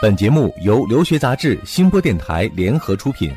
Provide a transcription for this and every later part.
本节目由留学杂志、新播电台联合出品。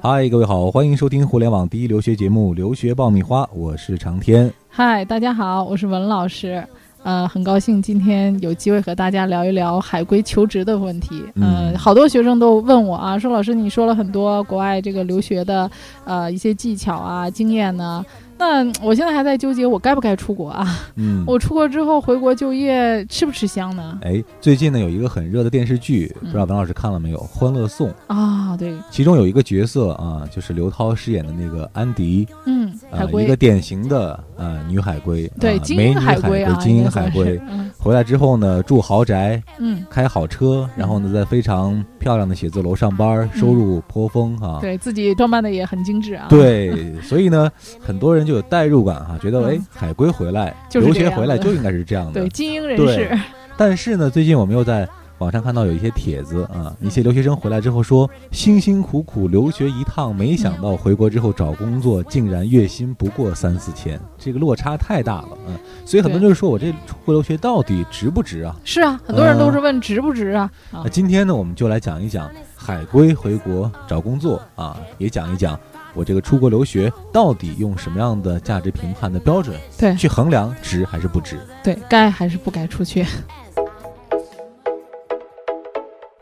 嗨，各位好，欢迎收听互联网第一留学节目《留学爆米花》，我是长天。嗨，大家好，我是文老师。呃，很高兴今天有机会和大家聊一聊海归求职的问题。嗯好多学生都问我啊，说老师，你说了很多国外这个留学的呃一些技巧啊、经验呢。那我现在还在纠结，我该不该出国啊？嗯，我出国之后回国就业吃不吃香呢？哎，最近呢有一个很热的电视剧，不知道嗯文老师看了没有，《欢乐颂》，啊，对，其中有一个角色啊，就是刘涛饰演的那个安迪，嗯，海啊，归，一个典型的呃女海归，对，啊美女海归啊，精英海归。嗯。回来之后呢，住豪宅，嗯，开好车，然后呢，在非常漂亮的写字楼上班，收入颇丰啊。对自己装扮的也很精致啊。对，所以呢，很多人就有代入感哈、觉得嗯。哎，海归回来，就是留学回来就应该是这样的。对，精英人对。士，但是呢，最近我们又在网上看到有一些帖子啊，嗯一些留学生回来之后说，辛辛苦苦留学一趟，没想到回国之后找工作竟然月薪不过三四千，这个落差太大了，嗯，所以很多人就是说我这出国留学到底值不值啊？是啊，很多人都是问值不值啊？啊那，今天呢，我们就来讲一讲海归回国找工作啊，也讲一讲我这个出国留学到底用什么样的价值评判的标准对去衡量值还是不值。对该还是不该出去？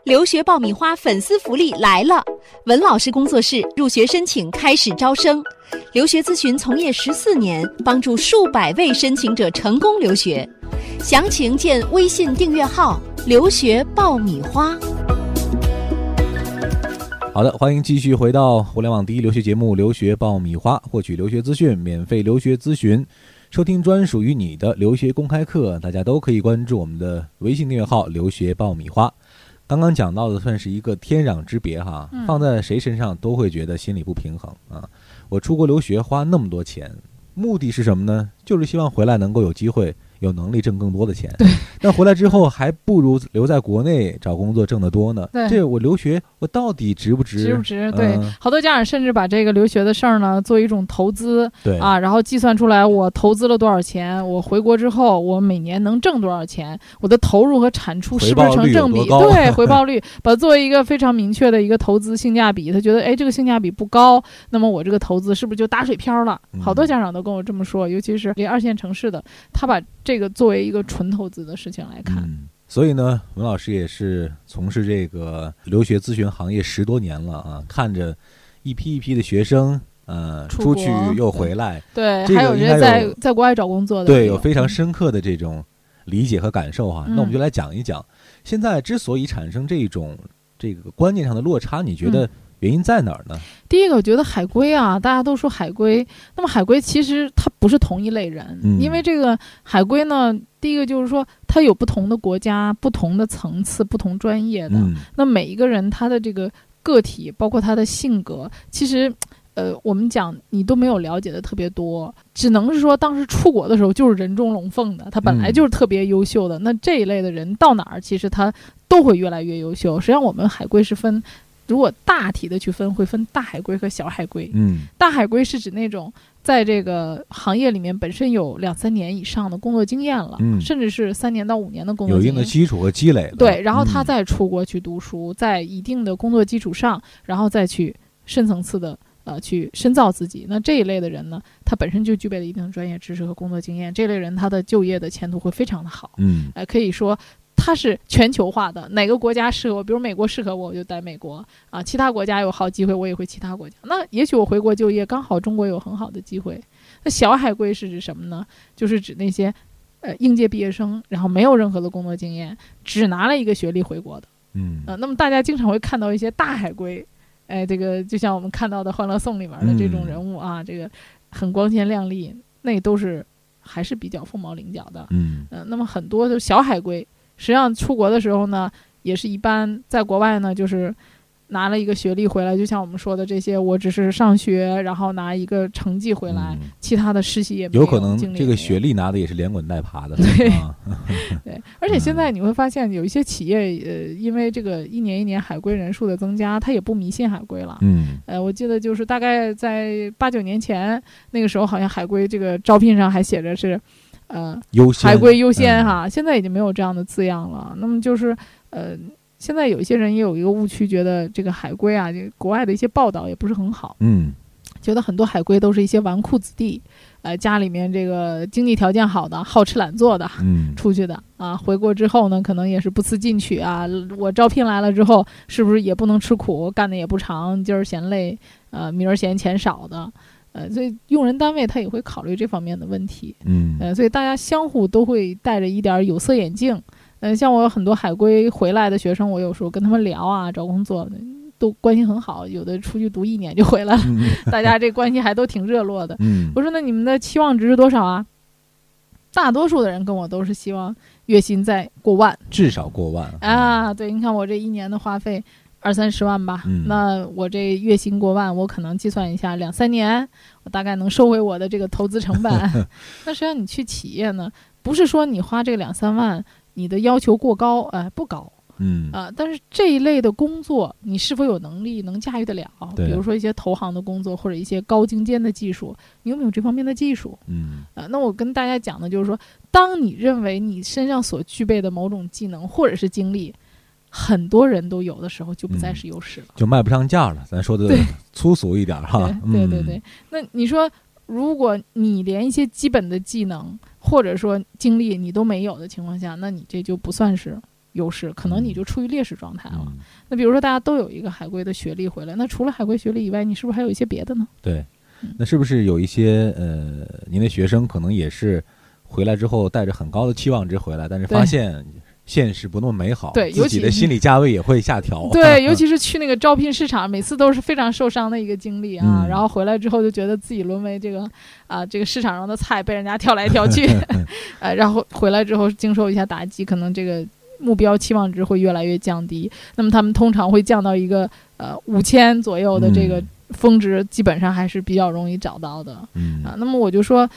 留学爆米花粉丝福利来了！文老师工作室入学申请开始招生，留学咨询从业十四年，帮助数百位申请者成功留学。详情见微信订阅号“留学爆米花”。好的，欢迎继续回到互联网第一留学节目《留学爆米花》，获取留学资讯、免费留学咨询，收听专属于你的留学公开课。大家都可以关注我们的微信订阅号“留学爆米花”。刚刚讲到的算是一个天壤之别哈，嗯放在谁身上都会觉得心里不平衡啊。我出国留学花那么多钱，目的是什么呢？就是希望回来能够有机会、有能力挣更多的钱。对，那回来之后还不如留在国内找工作挣得多呢。对这我留学我到底值不值？值不值？对，嗯好多家长甚至把这个留学的事儿呢做一种投资对啊，然后计算出来我投资了多少钱，我回国之后我每年能挣多少钱，我的投入和产出是不是成正比？对，回报率把它作为一个非常明确的一个投资性价比，他觉得哎这个性价比不高，那么我这个投资是不是就打水漂了？嗯好多家长都跟我这么说，尤其是这二线城市的，他把这个作为一个纯投资的事情来看。嗯，所以呢，文老师也是从事这个留学咨询行业十多年了啊，看着一批一批的学生，呃，出出去又回来，对，这个还有应在在国外找工作的，对，有非常深刻的这种理解和感受哈。嗯那我们就来讲一讲，现在之所以产生这种这个观念上的落差，你觉得嗯原因在哪儿呢？第一个，我觉得海归啊，大家都说海归，那么海归其实它不是同一类人，嗯因为这个海归呢，第一个就是说它有不同的国家、不同的层次、不同专业的，嗯那每一个人他的这个个体，包括他的性格，其实。呃，我们讲你都没有了解的特别多，只能是说当时出国的时候就是人中龙凤的，他本来嗯就是特别优秀的。那这一类的人到哪儿，其实他都会越来越优秀。实际上，我们海归是分，如果大体的去分，会分大海龟和小海龟。嗯大海龟是指那种在这个行业里面本身有两三年以上的工作经验了，嗯甚至是三年到五年的工作有一经验。定的基础和积累。对，然后他嗯再出国去读书，在一定的工作基础上，然后再去深层次的呃去深造自己。那这一类的人呢，他本身就具备了一定的专业知识和工作经验，这类人他的就业的前途会非常的好。嗯呃，可以说它是全球化的，哪个国家适合我，比如美国适合我，我就待美国啊；其他国家有好机会，我也会其他国家。那也许我回国就业，刚好中国有很好的机会。那小海归是指什么呢？就是指那些呃应届毕业生，然后没有任何的工作经验，只拿了一个学历回国的。嗯呃，那么大家经常会看到一些大海归，哎，这个就像我们看到的《欢乐颂》里面的这种嗯人物啊，这个很光鲜亮丽，那都是还是比较凤毛麟角的。嗯呃、那么很多的小海归，实际上出国的时候呢，也是一般在国外呢，就是拿了一个学历回来，就像我们说的这些，我只是上学，然后拿一个成绩回来，嗯。其他的实习也没有可能这个学历拿的也是连滚带爬的。对。啊。对，而且现在你会发现有一些企业，呃，因为这个一年一年海归人数的增加，它也不迷信海归了。嗯。呃，我记得就是大概在八九年前那个时候，好像海归这个招聘上还写着是，呃优先海归优先嗯哈，现在已经没有这样的字样了。那么就是呃，现在有一些人也有一个误区，觉得这个海归啊，这个国外的一些报道也不是很好，嗯觉得很多海归都是一些纨绔子弟，呃，家里面这个经济条件好的，好吃懒做的。嗯出去的啊，回国之后呢，可能也是不思进取啊。我招聘来了之后，是不是也不能吃苦，干的也不长，今儿嫌累，呃，明儿嫌钱少的，呃，所以用人单位他也会考虑这方面的问题。嗯呃，所以大家相互都会戴着一点有色眼镜。嗯、像我有很多海归回来的学生，我有时候跟他们聊啊，找工作都关系很好，有的出去读一年就回来了，嗯 大家这关系还都挺热络的。嗯我说那你们的期望值是多少啊？大多数的人跟我都是希望月薪在过万至少过万啊。对，你看我这一年的花费二三十万吧，嗯那我这月薪过万，我可能计算一下，两三年我大概能收回我的这个投资成本。那实际上你去企业呢，不是说你花这个两三万，你的要求过高，哎、不高。嗯啊、但是这一类的工作，你是否有能力能驾驭得了？比如说一些投行的工作，或者一些高精尖的技术，你有没有这方面的技术？嗯啊、那我跟大家讲的就是说，当你认为你身上所具备的某种技能或者是经历，很多人都有的时候，就不再嗯。是优势了。就卖不上价了，咱说的粗俗一点儿哈，嗯。对对对。对，那你说，如果你连一些基本的技能或者说经历你都没有的情况下，那你这就不算是优势，可能你就处于劣势状态了。嗯。那比如说，大家都有一个海归的学历回来，那除了海归学历以外，你是不是还有一些别的呢？对，那是不是有一些呃，您的学生可能也是回来之后带着很高的期望值回来，但是发现现实不那么美好，对尤其是自己的心理价位也会下调。对，尤其是去那个招聘市场，每次都是非常受伤的一个经历啊。嗯然后回来之后就觉得自己沦为这个啊、这个市场上的菜，被人家挑来挑去，呃，然后回来之后经受一下打击，可能这个目标期望值会越来越降低。那么他们通常会降到一个呃五千左右的这个嗯峰值，基本上还是比较容易找到的。嗯啊，那么我就说，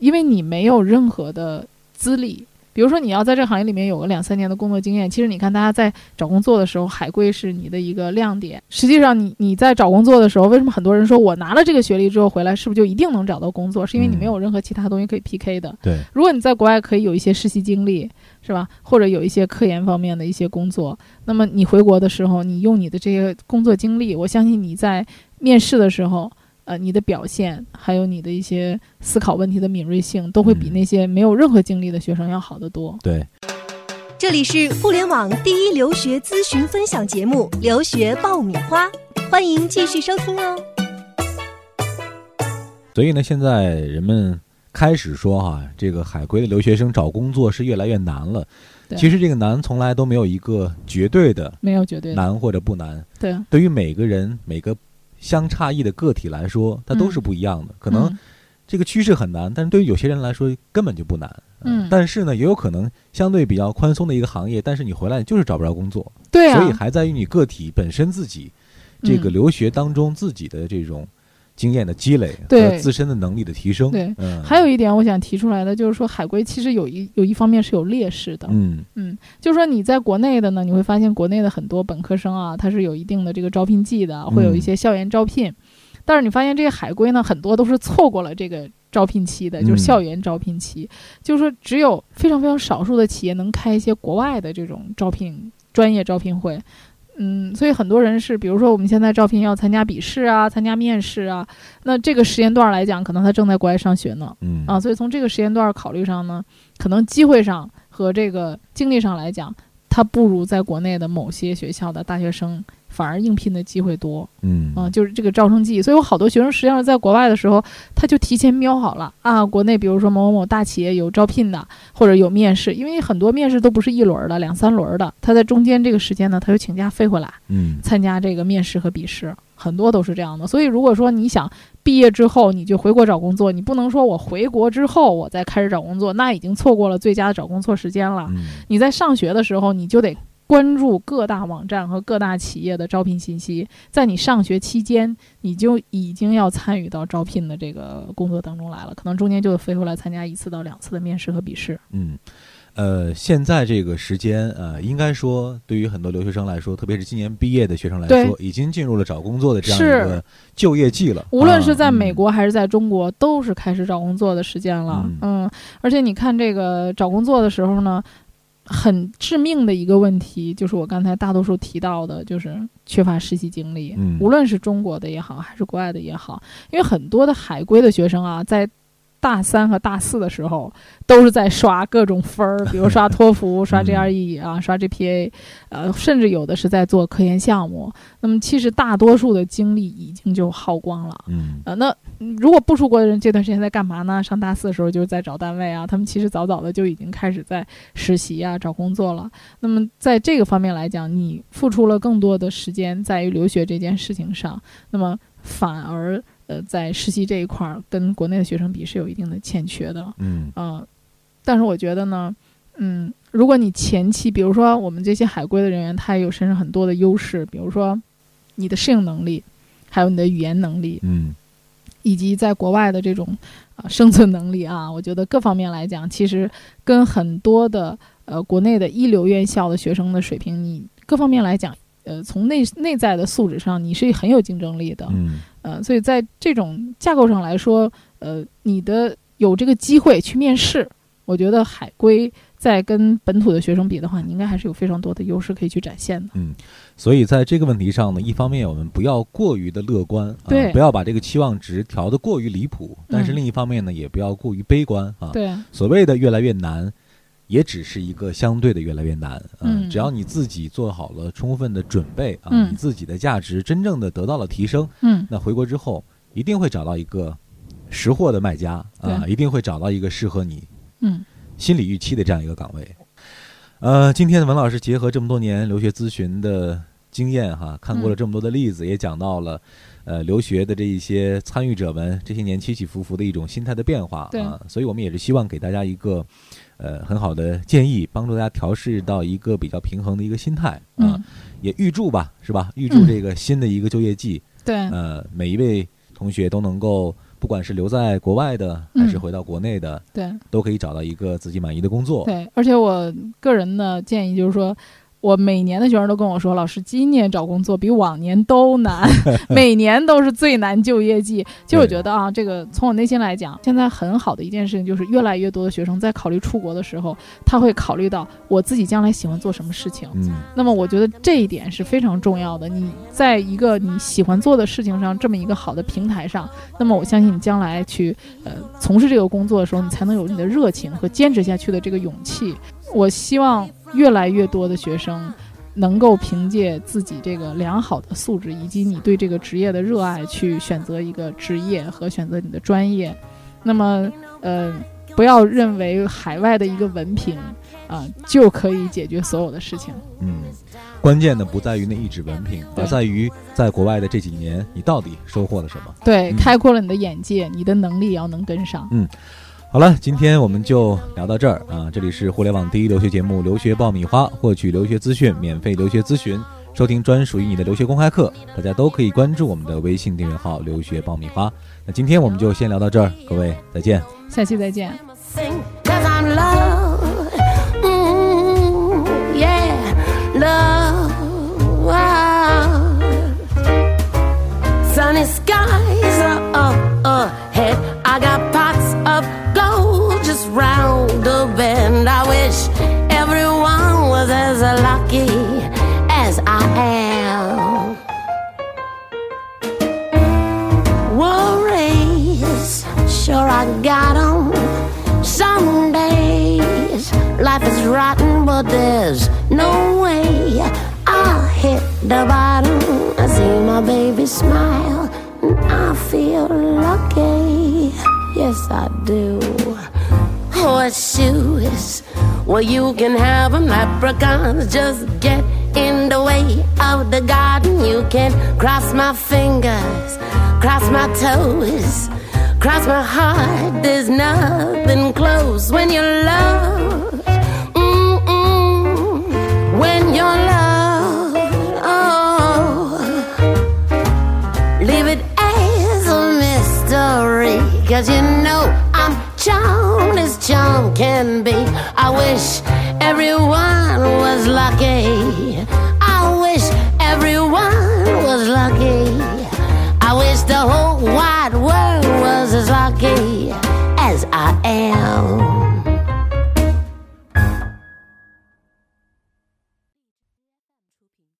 因为你没有任何的资历，比如说你要在这个行业里面有个两三年的工作经验，其实你看大家在找工作的时候，海归是你的一个亮点。实际上你，你在找工作的时候，为什么很多人说我拿了这个学历之后回来，是不是就一定能找到工作？是因为你嗯没有任何其他东西可以 PK 的。对，如果你在国外可以有一些实习经历，是吧？或者有一些科研方面的一些工作，那么你回国的时候，你用你的这些工作经历，我相信你在面试的时候，呃，你的表现还有你的一些思考问题的敏锐性，都会比嗯那些没有任何经历的学生要好得多。对，这里是互联网第一留学咨询分享节目《留学爆米花》，欢迎继续收听哦。所以呢，现在人们开始说哈，这个海归的留学生找工作是越来越难了。对其实这个难从来都没有一个绝对的没有绝对的，难或者不难，对啊，对于每个人每个相差异的个体来说，它都是不一样的。可能嗯。这个趋势很难，但是对于有些人来说根本就不难。嗯。但是呢，也有可能相对比较宽松的一个行业，但是你回来就是找不着工作，对啊，所以还在于你个体本身自己这个嗯。留学当中自己的这种经验的积累和自身的能力的提升。对。嗯，还有一点我想提出来的就是说，海归其实有一有一方面是有劣势的，嗯。嗯，就是说你在国内的呢，你会发现国内的很多本科生啊，他是有一定的这个招聘季的，会有一些校园招聘。但是你发现这些海归呢，很多都是错过了这个招聘期的，就是嗯校园招聘期，就是说只有非常非常少数的企业能开一些国外的这种招聘专业招聘会。嗯，所以很多人是，比如说我们现在招聘要参加笔试啊，参加面试啊，那这个时间段来讲，可能他正在国外上学呢，嗯啊，所以从这个时间段考虑上呢，可能机会上和这个经历上来讲，他不如在国内的某些学校的大学生反而应聘的机会多嗯啊，就是这个招生季。所以我好多学生实际上在国外的时候，他就提前瞄好了啊，国内比如说某某某大企业有招聘的，或者有面试，因为很多面试都不是一轮儿的，两三轮儿的，他在中间这个时间呢，他就请假飞回来。嗯参加这个面试和笔试，很多都是这样的。所以，如果说你想毕业之后你就回国找工作，你不能说我回国之后我再开始找工作，那已经错过了最佳的找工作时间了。嗯你在上学的时候，你就得关注各大网站和各大企业的招聘信息，在你上学期间，你就已经要参与到招聘的这个工作当中来了，可能中间就得飞回来参加一次到两次的面试和笔试。嗯。呃，现在这个时间，呃，应该说对于很多留学生来说，特别是今年毕业的学生来说，已经进入了找工作的这样一个就业季了。无论是在美国还是在中国，都是开始找工作的时间了。嗯，而且你看这个找工作的时候呢，很致命的一个问题就是我刚才大多数提到的，就是缺乏实习经历。嗯，无论是中国的也好，还是国外的也好，因为很多的海归的学生啊，在大三和大四的时候，都是在刷各种分儿，比如刷托福、刷 GRE 啊、刷 GPA，呃，甚至有的是在做科研项目。那么，其实大多数的精力已经就耗光了。嗯，呃，那如果不出国的人，这段时间在干嘛呢？上大四的时候就是在找单位啊，他们其实早早的就已经开始在实习啊、找工作了。那么，在这个方面来讲，你付出了更多的时间在于留学这件事情上，那么反而。呃，在实习这一块儿，跟国内的学生比是有一定的欠缺的。嗯，呃，但是我觉得呢，嗯，如果你前期，比如说我们这些海归的人员，他也有身上很多的优势，比如说你的适应能力，还有你的语言能力，嗯，以及在国外的这种啊生存能力啊，我觉得各方面来讲，其实跟很多的呃国内的一流院校的学生的水平，你各方面来讲。呃，从内内在的素质上，你是很有竞争力的。嗯，呃，所以在这种架构上来说，呃，你的有这个机会去面试，我觉得海归在跟本土的学生比的话，你应该还是有非常多的优势可以去展现的。嗯，所以在这个问题上呢，一方面我们不要过于的乐观，对，不要把这个期望值调得过于离谱，但是另一方面呢，也不要过于悲观啊。对，所谓的越来越难。也只是一个相对的越来越难嗯，只要你自己做好了充分的准备啊，你自己的价值真正的得到了提升，嗯，那回国之后一定会找到一个识货的卖家啊，一定会找到一个适合你嗯。心理预期的这样一个岗位。呃，今天的文老师结合这么多年留学咨询的经验哈，看过了这么多的例子，也讲到了呃留学的这一些参与者们这些年起起伏伏的一种心态的变化啊，所以我们也是希望给大家一个。呃，很好的建议，帮助大家调试到一个比较平衡的一个心态啊，也预祝吧，是吧？预祝这个新的一个就业季，对，呃，每一位同学都能够，不管是留在国外的，还是回到国内的，对，都可以找到一个自己满意的工作。对，而且我个人的建议就是说。我每年的学生都跟我说，老师，今年找工作比往年都难，每年都是最难就业季。其实我觉得啊，这个从我内心来讲，现在很好的一件事情就是，越来越多的学生在考虑出国的时候，他会考虑到我自己将来喜欢做什么事情。嗯，那么我觉得这一点是非常重要的。你在一个你喜欢做的事情上，这么一个好的平台上，那么我相信你将来去呃从事这个工作的时候，你才能有你的热情和坚持下去的这个勇气。我希望。越来越多的学生能够凭借自己这个良好的素质，以及你对这个职业的热爱，去选择一个职业和选择你的专业。那么，呃，不要认为海外的一个文凭啊就可以解决所有的事情。嗯，关键的不在于那一纸文凭，而在于在国外的这几年你到底收获了什么。对，开阔了你的眼界，你的能力也要能跟上。嗯。好了，今天我们就聊到这儿啊！这里是互联网第一留学节目《留学爆米花》，获取留学资讯、免费留学咨询、收听专属于你的留学公开课，大家都可以关注我们的微信订阅号“留学爆米花”。那今天我们就先聊到这儿，各位再见，下期再见。round lucky. Yes, I do horseshoes. Well, you can have them, leprechauns. Just get in the way of the garden. You can cross my fingers, cross my toes, cross my heart. There's nothing close when you're loved. Cause you know I'm charm as charm can be. I wish everyone